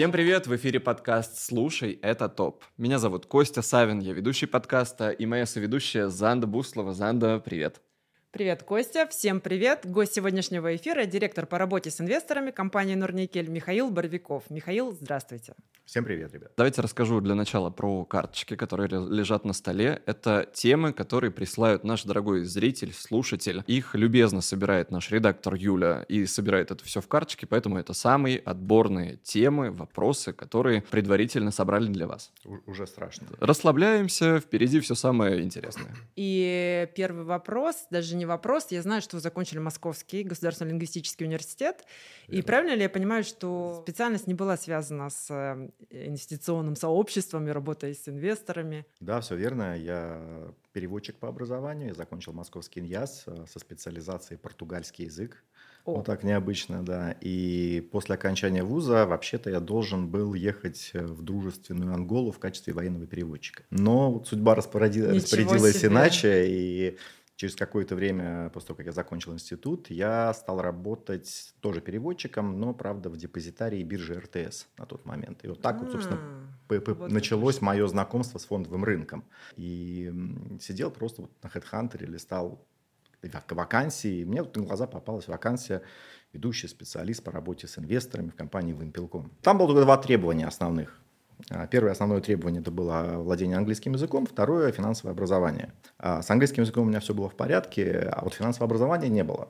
Всем привет! В эфире подкаст «Слушай, это топ». Меня зовут Костя Савин, я ведущий подкаста, и моя соведущая Занда Буслова. Занда, привет! Привет, Костя. Всем привет. Гость сегодняшнего эфира – директор по работе с инвесторами компании «Норникель» Михаил Боровиков. Михаил, здравствуйте. Всем привет, ребят. Давайте расскажу для начала про карточки, которые лежат на столе. Это темы, которые присылают наш дорогой зритель, слушатель. Их любезно собирает наш редактор Юля и собирает это все в карточки, поэтому это самые отборные темы, вопросы, которые предварительно собрали для вас. У- уже страшно. Расслабляемся, впереди все самое интересное. И первый вопрос, даже не вопрос. Я знаю, что вы закончили Московский государственный лингвистический университет. И правильно ли я понимаю, что специальность не была связана с э, инвестиционным сообществом и работой с инвесторами? Да, все верно. Я переводчик по образованию. Я закончил Московский ИНЯС э, со специализацией португальский язык. О. Вот так необычно, да. И после окончания вуза вообще-то я должен был ехать э, в дружественную Анголу в качестве военного переводчика. Но судьба Ничего распорядилась себе. иначе, и через какое-то время, после того, как я закончил институт, я стал работать тоже переводчиком, но, правда, в депозитарии биржи РТС на тот момент. И вот так вот, собственно, А, вот началось мое знакомство с фондовым рынком. И сидел просто вот на HeadHunter, листал вак- вакансии. И мне на глаза попалась вакансия ведущий специалист по работе с инвесторами в компании Вимпелком. Там было только два требования основных. А, Первое основное требование это было владение английским языком, второе финансовое образование. А С английским языком у меня все было в порядке, а вот финансового образования не было.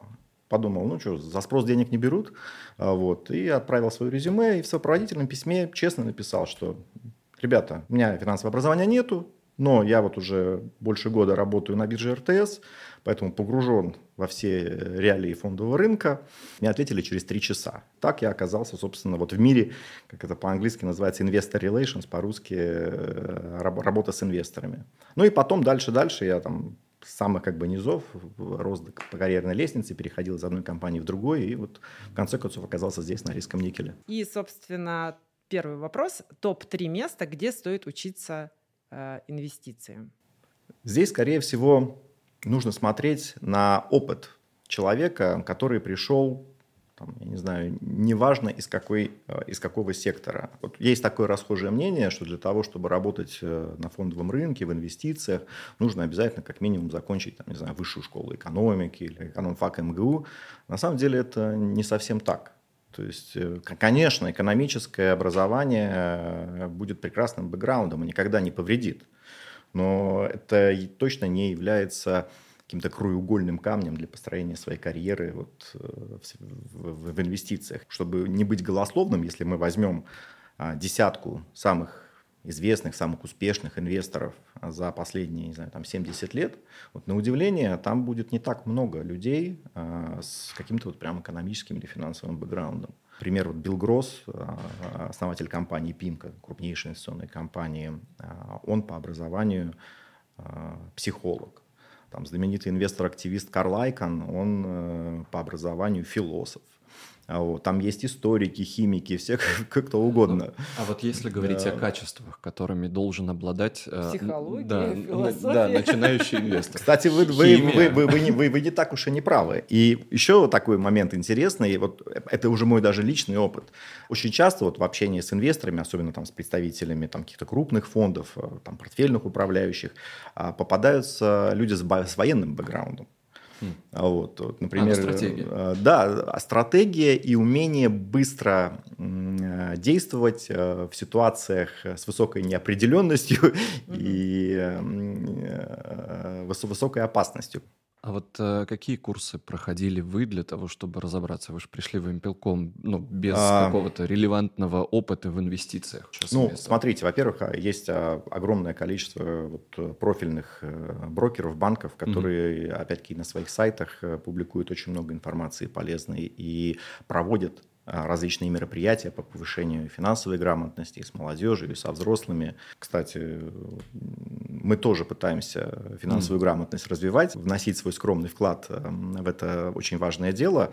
Подумал, ну что, за спрос денег не берут, А, вот, и отправил свое резюме, и в сопроводительном письме честно написал, что, ребята, у меня финансового образования нету, но я вот уже больше года работаю на бирже РТС, поэтому погружен во все реалии фондового рынка. Мне ответили через три часа. Так я оказался, собственно, вот в мире, как это по-английски называется, investor relations, по-русски э, раб- работа с инвесторами. Ну и потом дальше-дальше я там с самых как бы низов рос по карьерной лестнице, переходил из одной компании в другой, и вот в конце концов оказался здесь, на риском никеле. И, собственно, первый вопрос. Топ-3 места, где стоит учиться э, инвестициям. Здесь, скорее всего, нужно смотреть на опыт человека, который пришел, там, я не знаю, неважно из, какой, э, из какого сектора. Вот есть такое расхожее мнение, что для того, чтобы работать э, на фондовом рынке, в инвестициях, нужно обязательно как минимум закончить, там, не знаю, высшую школу экономики или экономфак МГУ. На самом деле это не совсем так. То есть, э, конечно, экономическое образование э, будет прекрасным бэкграундом и никогда не повредит. Но это точно не является каким-то краеугольным камнем для построения своей карьеры вот, э, в, в- в инвестициях. Чтобы не быть голословным, если мы возьмем а, десятку самых известных, самых успешных инвесторов за последние, не знаю, там 70 лет, вот на удивление там будет не так много людей а, с каким-то вот прям экономическим или финансовым бэкграундом. Пример вот Билл Гросс, а, основатель компании Пимка, крупнейшей инвестиционной компании, а, он по образованию психолог. Там знаменитый инвестор-активист Карл Айкон, он э, по образованию философ. А Там есть историки, химики, все как кто угодно. А вот если говорить Да. о качествах, которыми должен обладать... э, Психология, да, философия. Да, начинающий инвестор. Кстати, вы, вы, вы, вы, вы не, вы- вы не так уж и не правы. И еще такой момент интересный, вот это уже мой даже личный опыт. Очень часто вот в общении с инвесторами, особенно там с представителями там, каких-то крупных фондов, э, там, портфельных управляющих, а, попадаются люди с, с военным бэкграундом. А Вот, вот, например, А, стратегия. э, да, а стратегия и умение быстро э, действовать э, в ситуациях с высокой неопределенностью и э, выс- высокой опасностью. А вот э, какие курсы проходили вы для того, чтобы разобраться? Вы же пришли в импелком, ну, без А. какого-то релевантного опыта в инвестициях. Ну, совместно? смотрите, во-первых, а, есть а, огромное количество вот, э, профильных э, брокеров, банков, которые, опять-таки, на своих сайтах э, публикуют очень много информации полезной и проводят различные мероприятия по повышению финансовой грамотности и с молодежью, и со взрослыми. Кстати, мы тоже пытаемся финансовую грамотность развивать, вносить свой скромный вклад э, в это очень важное дело.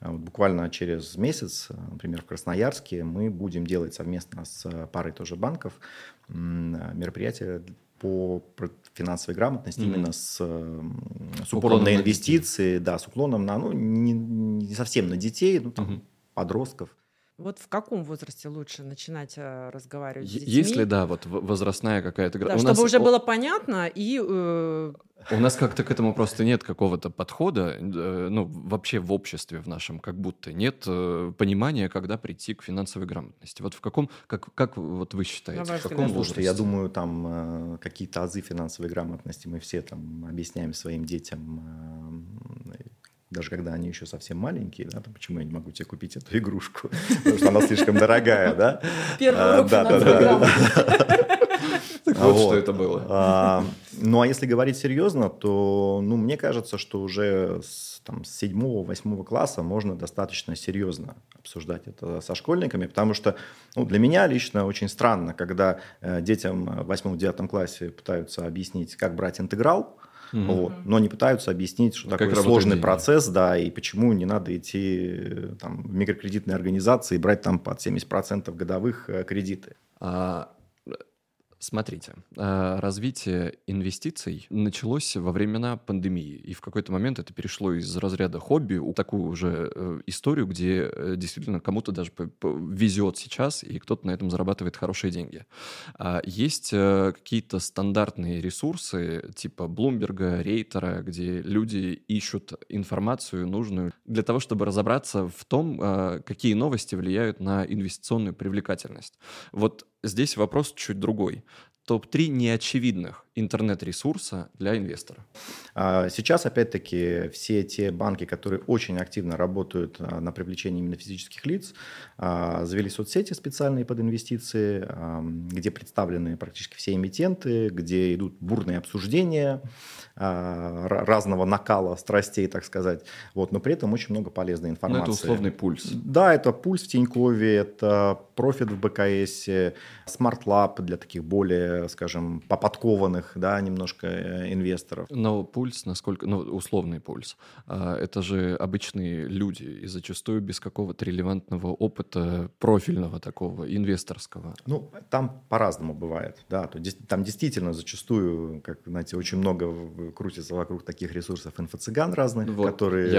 А вот Буквально через месяц, э, например, в Красноярске мы будем делать совместно с э, парой тоже банков э, мероприятие по финансовой грамотности Мгм. именно с, с Уклоном упором на на инвестиции, да, с уклоном на, ну, не, не совсем на детей, ну, там, Мгм. Подростков. Вот в каком возрасте лучше начинать э, разговаривать с детьми? Если, да, вот возрастная какая-то... Да, чтобы нас... уже было понятно и... Э... У нас как-то к этому просто нет какого-то подхода, э, ну, вообще в обществе в нашем как будто нет э, понимания, когда прийти к финансовой грамотности. Вот в каком, как, как вот вы считаете, в каком возрасте? Я думаю, там какие-то азы финансовой грамотности мы все там объясняем своим детям даже когда они еще совсем маленькие, да, там, почему я не могу тебе купить эту игрушку, потому что она слишком дорогая, да? Первый а, урок да, да, да, Так вот, что это было. А, ну, а если говорить серьезно, то, ну, мне кажется, что уже с, там, с 7-8 класса можно достаточно серьезно обсуждать это со школьниками, потому что ну, для меня лично очень странно, когда э, детям в 8-9 классе пытаются объяснить, как брать интеграл, Угу. Вот. Но не пытаются объяснить, что такой сложный деньги. процесс, да, и почему не надо идти там, в микрокредитные организации и брать там под 70% годовых э, кредиты. А Смотрите, а, развитие инвестиций началось во времена пандемии, и в какой-то момент это перешло из разряда хобби в такую уже э, историю, где э, действительно кому-то даже везет сейчас, и кто-то на этом зарабатывает хорошие деньги. А есть э, какие-то стандартные ресурсы типа Блумберга, Рейтера, где люди ищут информацию нужную для того, чтобы разобраться в том, какие новости влияют на инвестиционную привлекательность. Вот здесь вопрос чуть другой. Топ-3 неочевидных интернет-ресурса для инвестора? А, сейчас, опять-таки, все те банки, которые очень активно работают а, на привлечении именно физических лиц, а, завели соцсети специальные под инвестиции, где представлены практически все эмитенты, где идут бурные обсуждения разного накала страстей, так сказать. Вот, но при этом очень много полезной информации. Но это условный пульс. Да, это пульс в Тинькове, это профит в БКС, Smart Lab для таких более, скажем, поподкованных разных, да, немножко э, инвесторов. Но пульс, насколько, ну, условный пульс, а, это же обычные люди, и зачастую без какого-то релевантного опыта профильного такого, инвесторского. Ну, там по-разному бывает, да, то там действительно зачастую, как, знаете, очень много крутится вокруг таких ресурсов инфо-цыган разных, вот, которые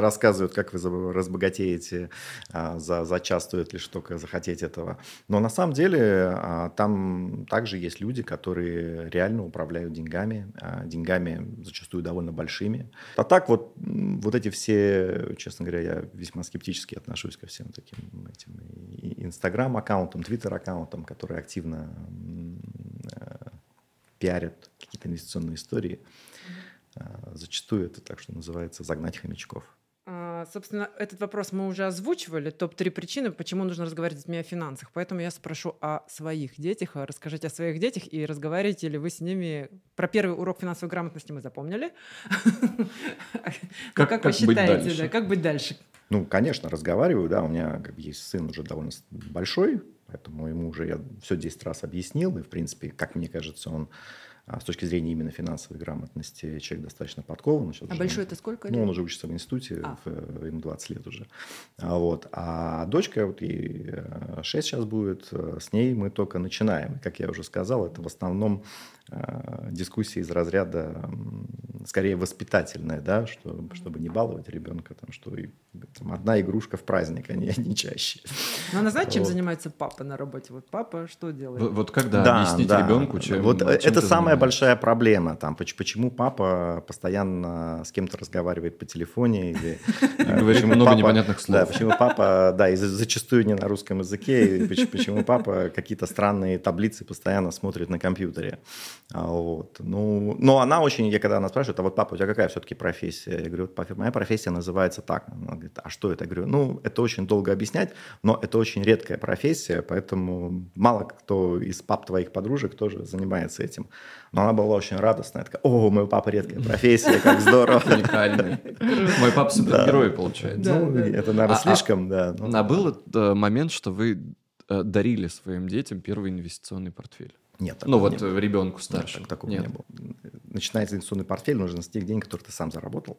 рассказывают, как вы разбогатеете а, за, за час, стоит лишь только захотеть этого. Но на самом деле а, там также есть люди, которые реально реально управляют деньгами, а деньгами зачастую довольно большими. А так вот, вот эти все, честно говоря, я весьма скептически отношусь ко всем таким этим инстаграм-аккаунтам, твиттер-аккаунтам, которые активно э, пиарят какие-то инвестиционные истории. Э, зачастую это так, что называется загнать хомячков. А, собственно, этот вопрос мы уже озвучивали. Топ-3 причины, почему нужно разговаривать с детьми о финансах. Поэтому я спрошу о своих детях. Расскажите о своих детях и разговариваете ли вы с ними. Про первый урок финансовой грамотности мы запомнили. Как, как вы считаете, да, как быть дальше? Ну, конечно, разговариваю, да, у меня как бы, есть сын уже довольно большой, поэтому ему уже я все 10 раз объяснил, и, в принципе, как мне кажется, он с точки зрения именно финансовой грамотности человек достаточно подкован. Сейчас а большой это сколько лет? Ну, он уже учится в институте, а. в, ему 20 лет уже. А, вот. а дочка, вот ей 6 э, сейчас будет, э, с ней мы только начинаем. Как я уже сказал, это в основном Э, дискуссии из разряда скорее воспитательная, да, что, чтобы не баловать ребенка, там, что и, там, одна игрушка в праздник, а не, не чаще. Но она знает, чем вот. занимается папа на работе? Вот папа что делает? Вот, вот когда да, объяснить да. ребенку, чем Вот чем это самая большая проблема, там, почему папа постоянно с кем-то разговаривает по телефоне или... Э, говорит много непонятных слов. Да, почему папа, да, и зачастую не на русском языке, почему папа какие-то странные таблицы постоянно смотрит на компьютере. А, вот. Ну, но она очень, я когда она спрашивает, а вот папа, у тебя какая все-таки профессия? Я говорю, папа, моя профессия называется так. Она говорит, а что это? Я говорю, ну, это очень долго объяснять, но это очень редкая профессия, поэтому мало кто из пап твоих подружек тоже занимается этим. Но она была очень радостная, такая, о, мой папа редкая профессия, как здорово. Уникальный. Мой папа супергерой, получается. Ну, это, наверное, а, а, слишком, да. А был э, момент, что вы э, дарили своим детям первый инвестиционный портфель? Нет. Ну вот не ребенку старше. Нет, такого Нет. не было. Начинается инвестиционный портфель, нужно с тех денег, которые ты сам заработал.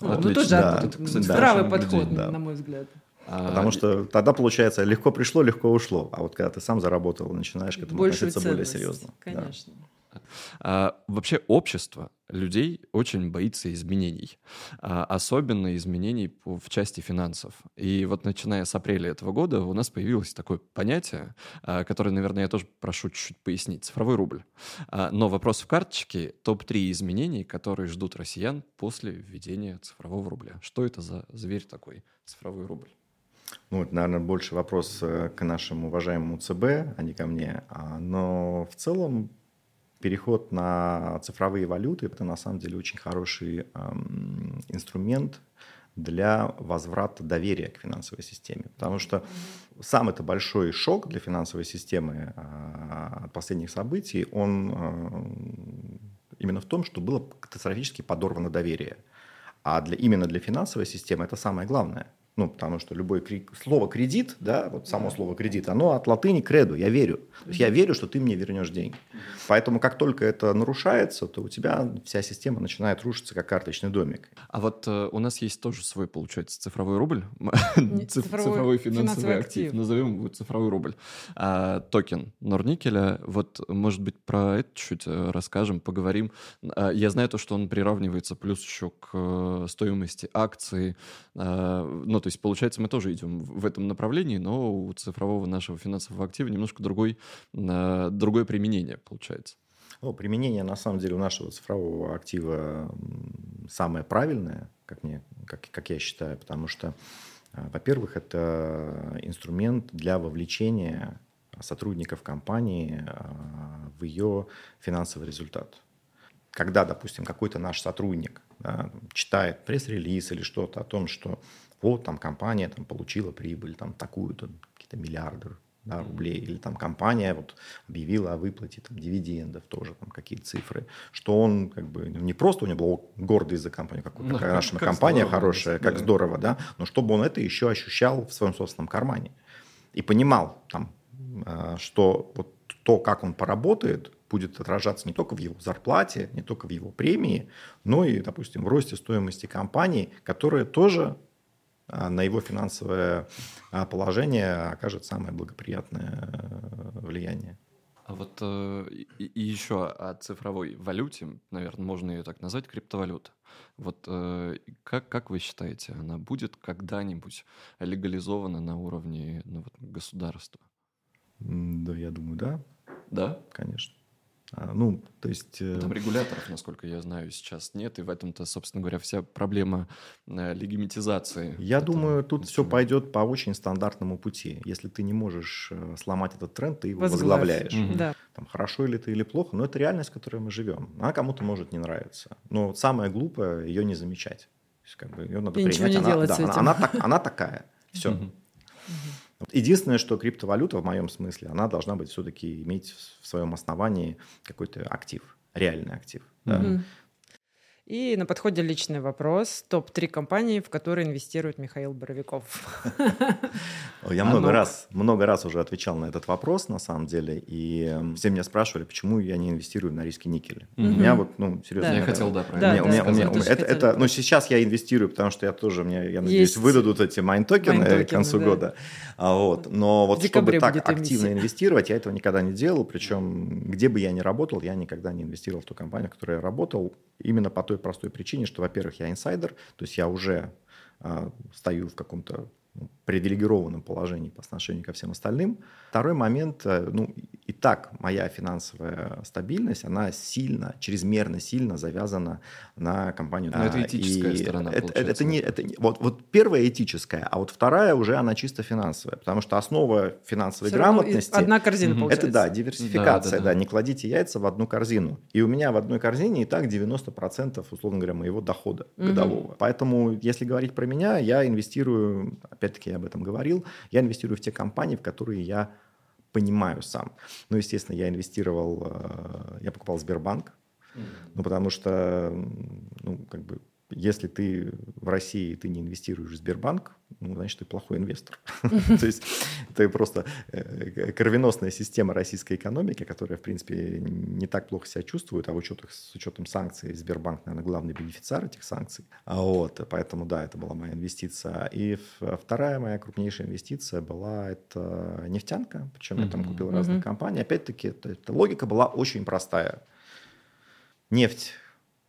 О, ну тоже да, тут, кстати, здравый подход, людей, да. на мой взгляд. А, Потому что тогда, получается, легко пришло, легко ушло. А вот когда ты сам заработал, начинаешь к этому относиться более серьезно. Конечно. Да. А, вообще общество людей очень боится изменений, а особенно изменений в части финансов. И вот начиная с апреля этого года у нас появилось такое понятие, а, которое, наверное, я тоже прошу чуть-чуть пояснить, цифровой рубль. А, но вопрос в карточке — топ-3 изменений, которые ждут россиян после введения цифрового рубля. Что это за зверь такой, цифровой рубль? Ну, это, наверное, больше вопрос э, к нашему уважаемому ЦБ, а не ко мне. Но в целом переход на цифровые валюты – это на самом деле очень хороший эм, инструмент для возврата доверия к финансовой системе. Потому что сам это большой шок для финансовой системы э, от последних событий, он э, именно в том, что было катастрофически подорвано доверие. А для, именно для финансовой системы это самое главное – ну, потому что любое слово кредит, да, вот само слово кредит, оно от латыни креду, я верю. То есть я верю, что ты мне вернешь деньги. Поэтому как только это нарушается, то у тебя вся система начинает рушиться, как карточный домик. А вот э, у нас есть тоже свой, получается, цифровой рубль, цифровой, цифровой финансовый, финансовый актив. актив, назовем его цифровой рубль. А, токен Норникеля, вот, может быть, про это чуть э, расскажем, поговорим. А, я знаю то, что он приравнивается плюс еще к э, стоимости акции, а, ну, то есть, получается, мы тоже идем в этом направлении, но у цифрового нашего финансового актива немножко другой, а, другое применение получается. Ну, применение, на самом деле, у нашего цифрового актива самое правильное, как, мне, как, как я считаю, потому что, а, во-первых, это инструмент для вовлечения сотрудников компании в ее финансовый результат. Когда, допустим, какой-то наш сотрудник да, читает пресс-релиз или что-то о том, что вот там компания там, получила прибыль там такую-то, какие-то миллиарды да, рублей, или там компания вот объявила о выплате там, дивидендов, тоже там какие цифры, что он как бы ну, не просто у него был гордый за компанию, как, ну, какая наша компания здорово, хорошая, да. как здорово, да, но чтобы он это еще ощущал в своем собственном кармане и понимал там, а, что вот то, как он поработает, будет отражаться не только в его зарплате, не только в его премии, но и, допустим, в росте стоимости компании, которая тоже на его финансовое а, положение окажет самое благоприятное э, влияние. А вот э, и, и еще о цифровой валюте, наверное, можно ее так назвать, криптовалюта. Вот э, как, как вы считаете, она будет когда-нибудь легализована на уровне ну, вот, государства? Да, я думаю, да. Да? Конечно. А, ну, то есть... Э, Там регуляторов, насколько я знаю, сейчас нет, и в этом-то, собственно говоря, вся проблема э, легимитизации. Я думаю, тут все пойдет по очень стандартному пути. Если ты не можешь э, сломать этот тренд, ты его Возглавь. возглавляешь. Угу. Да. Там, хорошо или ты или плохо, но это реальность, в которой мы живем. Она кому-то может не нравиться. Но самое глупое ее не замечать. То есть, как бы, ее надо и принять. Не она, да, она, она, так, она такая. Все. Угу. Единственное, что криптовалюта, в моем смысле, она должна быть все-таки иметь в своем основании какой-то актив, реальный актив. Mm-hmm. И на подходе личный вопрос. Топ-3 компании, в которые инвестирует Михаил Боровиков. Я много раз, много раз уже отвечал на этот вопрос, на самом деле. И все меня спрашивали, почему я не инвестирую Норильский никель. У меня вот, ну, серьезно. Я хотел, да, правильно. Это, ну, сейчас я инвестирую, потому что я тоже, мне, я надеюсь, выдадут эти майн-токены к концу года. А вот. Но вот чтобы так активно инвестировать, я этого никогда не делал. Причем, где бы я ни работал, я никогда не инвестировал в ту компанию, в которой я работал. Именно по той простой причине, что, во-первых, я инсайдер, то есть я уже э, стою в каком-то привилегированном положении по отношению ко всем остальным. Второй момент, э, ну, и так моя финансовая стабильность, она сильно, чрезмерно сильно завязана на компанию. Но это этическая и сторона, это, это, это не, это не, вот, вот первая этическая, а вот вторая уже она чисто финансовая, потому что основа финансовой Все грамотности... Одна корзина, получается. Это, да, диверсификация, да, да, да. да, не кладите яйца в одну корзину. И у меня в одной корзине и так 90%, условно говоря, моего дохода угу. годового. Поэтому, если говорить про меня, я инвестирую, опять-таки я об этом говорил, я инвестирую в те компании, в которые я понимаю сам. Ну, естественно, я инвестировал, э, я покупал Сбербанк, ну, потому что, ну, как бы если ты в России ты не инвестируешь в Сбербанк, ну, значит, ты плохой инвестор. То есть это просто э, кровеносная система российской экономики, которая, в принципе, не так плохо себя чувствует, а в учетах, с учетом санкций Сбербанк, наверное, главный бенефициар этих санкций. А вот, поэтому, да, это была моя инвестиция. И вторая моя крупнейшая инвестиция была это нефтянка, причем я там купил разные компании. Опять-таки, логика была очень простая. Нефть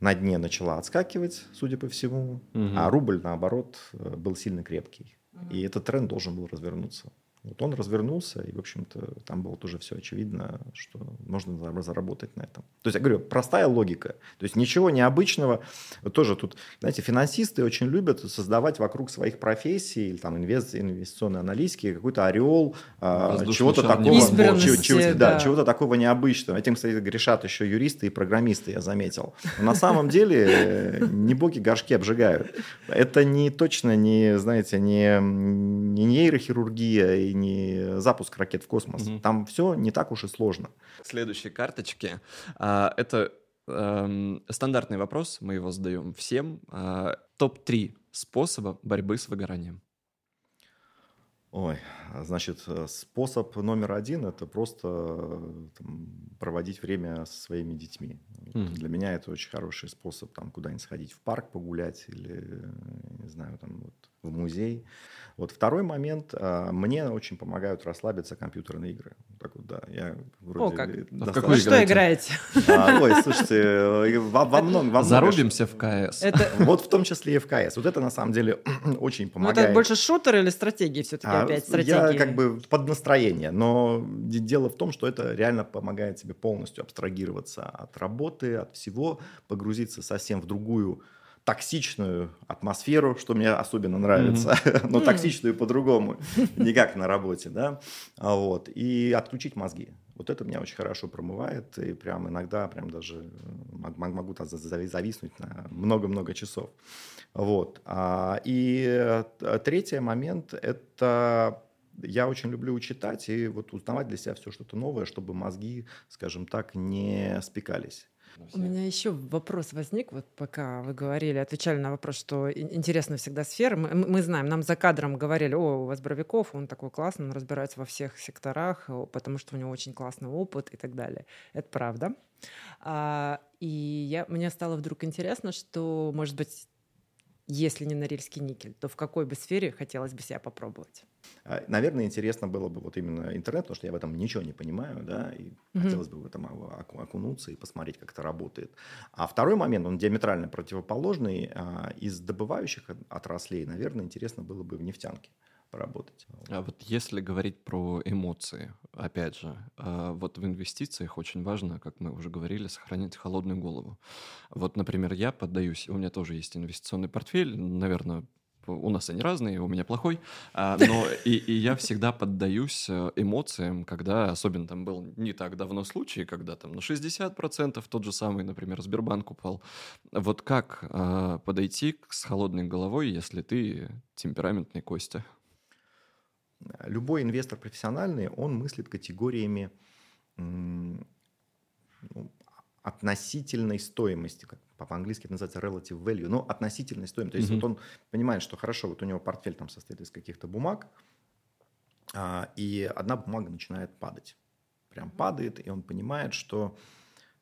на дне начала отскакивать, судя по всему, угу. а рубль, наоборот, э, был сильно крепкий. Угу. И этот тренд должен был развернуться. Вот он развернулся, и, в общем-то, там было тоже все очевидно, что можно заработать на этом. То есть, я говорю, простая логика. То есть, ничего необычного. Вот тоже тут, знаете, финансисты очень любят создавать вокруг своих профессий, или там инвест, инвестиционные аналитики, какой-то ореол а, чего-то такого, чего, чего, да. Да, чего-то такого необычного. Этим, кстати, грешат еще юристы и программисты, я заметил. Но на самом деле не боги горшки обжигают. Это не точно не, знаете, не, не нейрохирургия и не запуск ракет в космос. Угу. Там все не так уж и сложно. Следующие карточки. А, это эм, стандартный вопрос, мы его задаем всем. А, Топ-3 способа борьбы с выгоранием. Ой, значит, способ номер один – это просто там, проводить время со своими детьми. Mm-hmm. Для меня это очень хороший способ там куда-нибудь сходить в парк погулять или, не знаю, там вот в музей. Вот второй момент. А, мне очень помогают расслабиться компьютерные игры. Так вот, да, я вроде... О, как? А в какой что играете? А, ой, слушайте, э, во, во многом... Во Зарубимся в КС. Это... Вот в том числе и в КС. Вот это на самом деле очень помогает. Ну, это больше шутер или стратегии все-таки а, опять? Стратегии. Я как бы под настроение, но дело в том, что это реально помогает тебе полностью абстрагироваться от работы, от всего, погрузиться совсем в другую токсичную атмосферу, что мне особенно нравится, mm-hmm. но токсичную по-другому, не как на работе, да, а вот, и отключить мозги. Вот это меня очень хорошо промывает, и прям иногда прям даже могу там зависнуть на много-много часов. Вот. А, и э, третий момент – это я очень люблю читать и вот узнавать для себя все что-то новое, чтобы мозги, скажем так, не спекались. У меня еще вопрос возник, вот пока вы говорили, отвечали на вопрос, что интересна всегда сфера. Мы, мы знаем, нам за кадром говорили, о, у вас Боровиков, он такой классный, он разбирается во всех секторах, потому что у него очень классный опыт и так далее. Это правда. А, и я, мне стало вдруг интересно, что, может быть, если не Норильский никель, то в какой бы сфере хотелось бы себя попробовать? А, наверное, интересно было бы вот именно интернет, потому что я в этом ничего не понимаю, да, и mm-hmm. хотелось бы в этом окунуться и посмотреть, как это работает. А второй момент, он диаметрально противоположный. А, из добывающих отраслей, наверное, интересно было бы в нефтянке поработать. А вот если говорить про эмоции, опять же, а, вот в инвестициях очень важно, как мы уже говорили, сохранять холодную голову. Вот, например, я поддаюсь, у меня тоже есть инвестиционный портфель, наверное, у нас они разные, у меня плохой, а, но и, и я всегда поддаюсь э, эмоциям, когда, особенно там был не так давно случай, когда там на 60% тот же самый, например, Сбербанк упал. Вот как э, подойти с холодной головой, если ты темпераментный Костя? Любой инвестор профессиональный, он мыслит категориями ну, относительной стоимости, как по-английски это называется relative value, но относительной стоимости. То есть mm-hmm. вот он понимает, что хорошо, вот у него портфель там состоит из каких-то бумаг, а, и одна бумага начинает падать. Прям падает, и он понимает, что,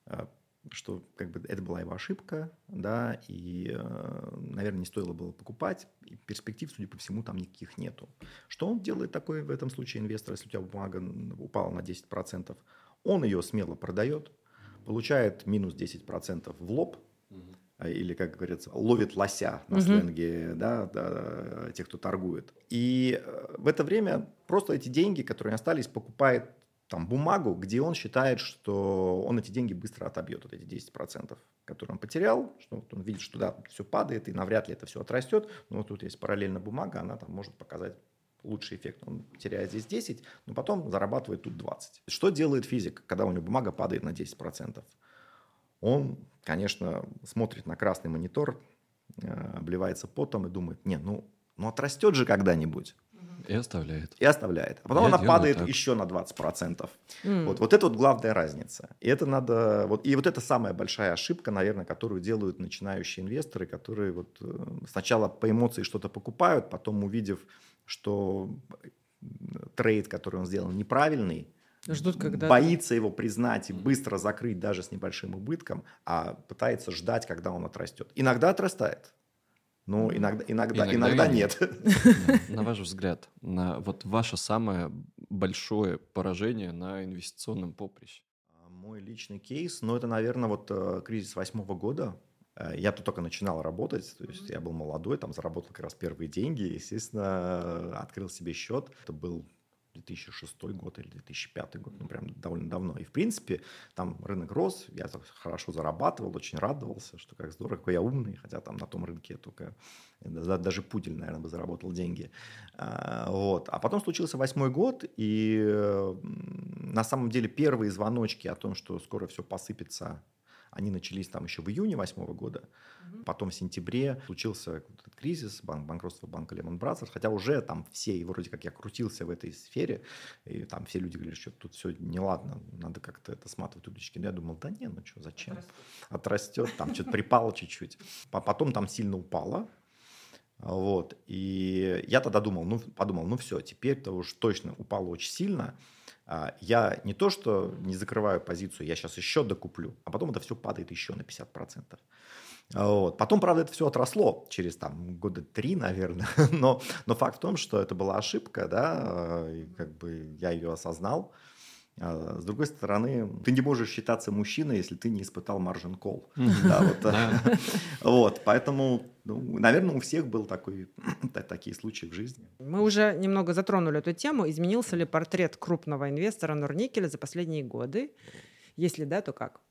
а, что как бы это была его ошибка, да, и, а, наверное, не стоило было покупать, и перспектив, судя по всему, там никаких нету. Что он делает такой в этом случае инвестор, если у тебя бумага упала на 10%? Он ее смело продает, получает минус 10% в лоб, угу. или, как говорится, ловит лося на угу. сленге да, да, тех, кто торгует. И э, в это время просто эти деньги, которые остались, покупает там бумагу, где он считает, что он эти деньги быстро отобьет, вот эти 10%, которые он потерял, что вот он видит, что да, все падает, и навряд ли это все отрастет, но вот тут есть параллельно бумага, она там может показать лучший эффект. Он теряет здесь 10, но потом зарабатывает тут 20. Что делает физик, когда у него бумага падает на 10%? Он, конечно, смотрит на красный монитор, э, обливается потом и думает, не, ну, ну отрастет же когда-нибудь. И оставляет. И оставляет. А потом Я она падает так. еще на 20%. Mm. Вот, вот это вот главная разница. И это надо... Вот, и вот это самая большая ошибка, наверное, которую делают начинающие инвесторы, которые вот э, сначала по эмоции что-то покупают, потом увидев что трейд, который он сделал, неправильный, Ждут, когда боится его признать и быстро закрыть даже с небольшим убытком, а пытается ждать, когда он отрастет. Иногда отрастает, но иногда, иногда, иногда, иногда нет. На ваш взгляд, на вот ваше самое большое поражение на инвестиционном поприще? Мой личный кейс, ну это, наверное, вот э, кризис восьмого года, Э, я тут только начинал работать, то есть я был молодой, там заработал как раз первые деньги, естественно, открыл себе счет. Это был 2006 год или 2005 год, ну прям довольно давно. И в принципе там рынок рос, я хорошо зарабатывал, очень радовался, что как здорово, какой я умный, хотя там на том рынке только даже пудель, наверное, бы заработал деньги. А, вот. А потом случился восьмой год, и на самом деле первые звоночки о том, что скоро все посыпется они начались там еще в июне восьмого года. Угу. Потом в сентябре случился этот кризис, банк, банкротство банка Lehman Brothers. Хотя уже там все, и вроде как я крутился в этой сфере, и там все люди говорили, что тут все неладно, надо как-то это сматывать удочки. Но я думал, да не, ну что, зачем? Отрастет, Отрастет там что-то припало чуть-чуть. А потом там сильно упало. Вот. И я тогда думал, ну, подумал, ну все, теперь-то уж точно упало очень сильно. А, я не то, что не закрываю позицию, я сейчас еще докуплю, а потом это все падает еще на 50%. Вот. Потом, правда, это все отросло через там, года три, наверное. Но, но факт в том, что это была ошибка, да, и как бы я ее осознал. А с другой стороны, ты не можешь считаться мужчиной, если ты не испытал маржин кол. Вот, поэтому, ну, наверное, у всех был такой, такие случаи в жизни. Мы уже немного затронули эту тему. Изменился ли портрет крупного инвестора Норникеля за последние годы? Если да, то как?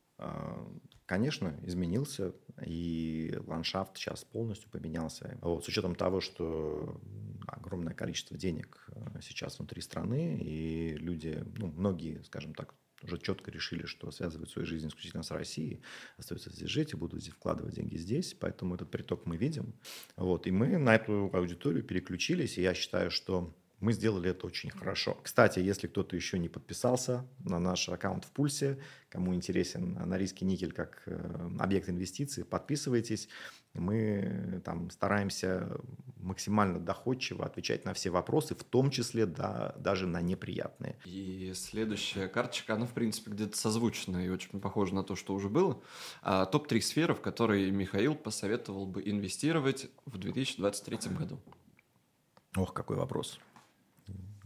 Конечно, изменился, и ландшафт сейчас полностью поменялся. Вот, с учетом того, что огромное количество денег э, сейчас внутри страны, и люди, ну, многие, скажем так, уже четко решили, что связывают свою жизнь исключительно с Россией, остаются здесь жить и будут здесь вкладывать деньги здесь, поэтому этот приток мы видим. Вот, и мы на эту аудиторию переключились, и я считаю, что мы сделали это очень хорошо. Кстати, если кто-то еще не подписался на наш аккаунт в Пульсе, кому интересен Норильский никель как э, объект инвестиций, подписывайтесь. Мы там стараемся максимально доходчиво отвечать на все вопросы, в том числе да, даже на неприятные. И следующая карточка, она, в принципе, где-то созвучна и очень похожа на то, что уже было. А, Топ-3 сферы, в которые Михаил посоветовал бы инвестировать в 2023 году. Ох, какой вопрос.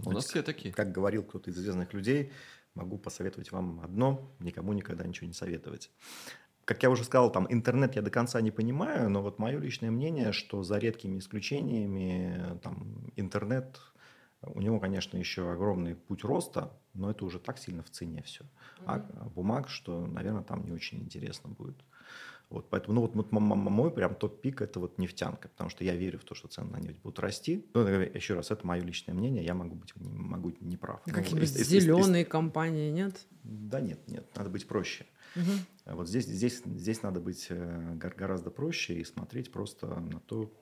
У нас все такие. Как говорил кто-то из известных людей, могу посоветовать вам одно, никому никогда ничего не советовать. Как я уже сказал, там интернет я до конца не понимаю, но вот мое личное мнение, что за редкими исключениями там интернет, у него, конечно, еще огромный путь роста, но это уже так сильно в цене все. А бумаг, что, наверное, там не очень интересно будет. Вот, поэтому, ну, вот, вот мой прям топ-пик – это вот нефтянка, потому что я верю в то, что цены на нефть будут расти. Ну, еще раз, это мое личное мнение, я могу быть не, могу не прав. Ну, Какие-нибудь ну, зеленые из, компании, нет? Да нет, нет, надо быть проще. Угу. Вот здесь, здесь, здесь надо быть э, гораздо проще и смотреть просто на то,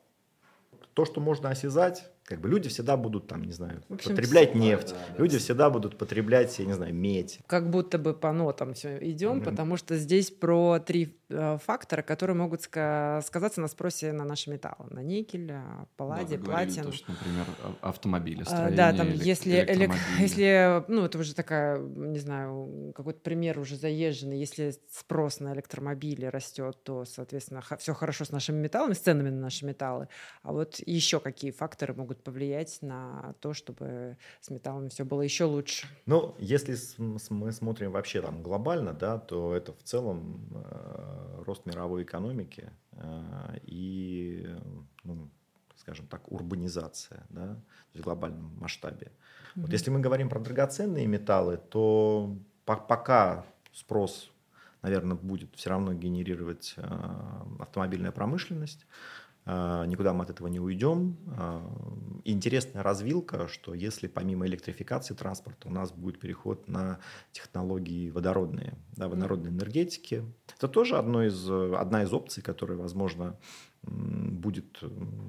то, что можно осязать, как бы люди всегда будут там, не знаю, общем, потреблять все, нефть, да, да, люди да. всегда будут потреблять, я не знаю, медь. Как будто бы по нотам все идем, mm-hmm. потому что здесь про три э, фактора, которые могут ска- сказаться на спросе на наши металлы, на никель, э, палладий, да, платин. То, что, например, автомобили, а, Да, там если, элек... если, ну это уже такая, не знаю, какой-то пример уже заезженный, если спрос на электромобили растет, то, соответственно, все хорошо с нашими металлами, с ценами на наши металлы. А вот еще какие факторы могут могут повлиять на то, чтобы с металлами все было еще лучше? Ну, если мы смотрим вообще там глобально, да, то это в целом э, рост мировой экономики э, и, ну, скажем так, урбанизация, да, в глобальном масштабе. Mm-hmm. Вот если мы говорим про драгоценные металлы, то по- пока спрос, наверное, будет все равно генерировать э, автомобильная промышленность. А, никуда мы от этого не уйдем. А, интересная развилка, что если помимо электрификации транспорта у нас будет переход на технологии водородные, да, водородной энергетики, это тоже одно из, одна из опций, которая, возможно, будет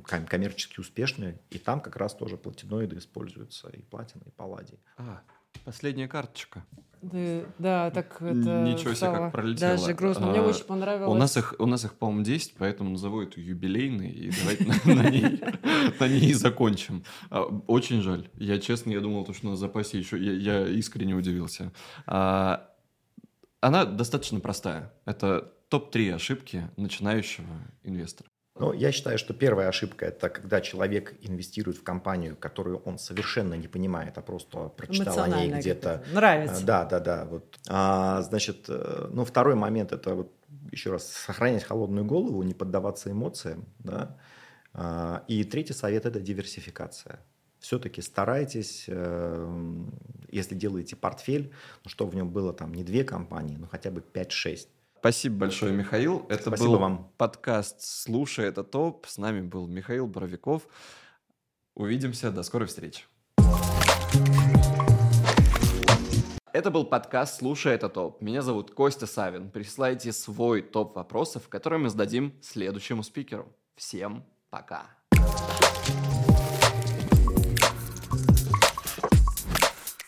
коммерчески успешной. И там как раз тоже платиноиды используются, и платина, и палладий. А, последняя карточка. Да, да, так это Ничего себе, как пролетело. Даже грустно. Мне а, очень понравилось. У нас их, у нас их, по-моему, 10, поэтому назову эту юбилейной, и давайте на ней на ней закончим. А, очень жаль. Я, честно, я думал, что на запасе еще... Я искренне удивился. А, она достаточно простая. Это топ-3 ошибки начинающего инвестора. Ну, я считаю, что первая ошибка – это когда человек инвестирует в компанию, которую он совершенно не понимает, а просто прочитал о ней где-то. Нравится. Да, да, да. Вот. А, значит, э, ну, второй момент – это вот еще раз, сохранять холодную голову, не поддаваться эмоциям. Да? А, и третий совет – это диверсификация. Все-таки старайтесь, э, если делаете портфель, ну, чтобы в нем было там не две компании, но хотя бы 5-6. Спасибо большое, Михаил. Это Спасибо был вам. подкаст «Слушай, это топ». С нами был Михаил Боровиков. Увидимся. До скорой встречи. Это был подкаст «Слушай, это топ». Меня зовут Костя Савин. Присылайте свой топ вопросов, которые мы сдадим следующему спикеру. Всем пока.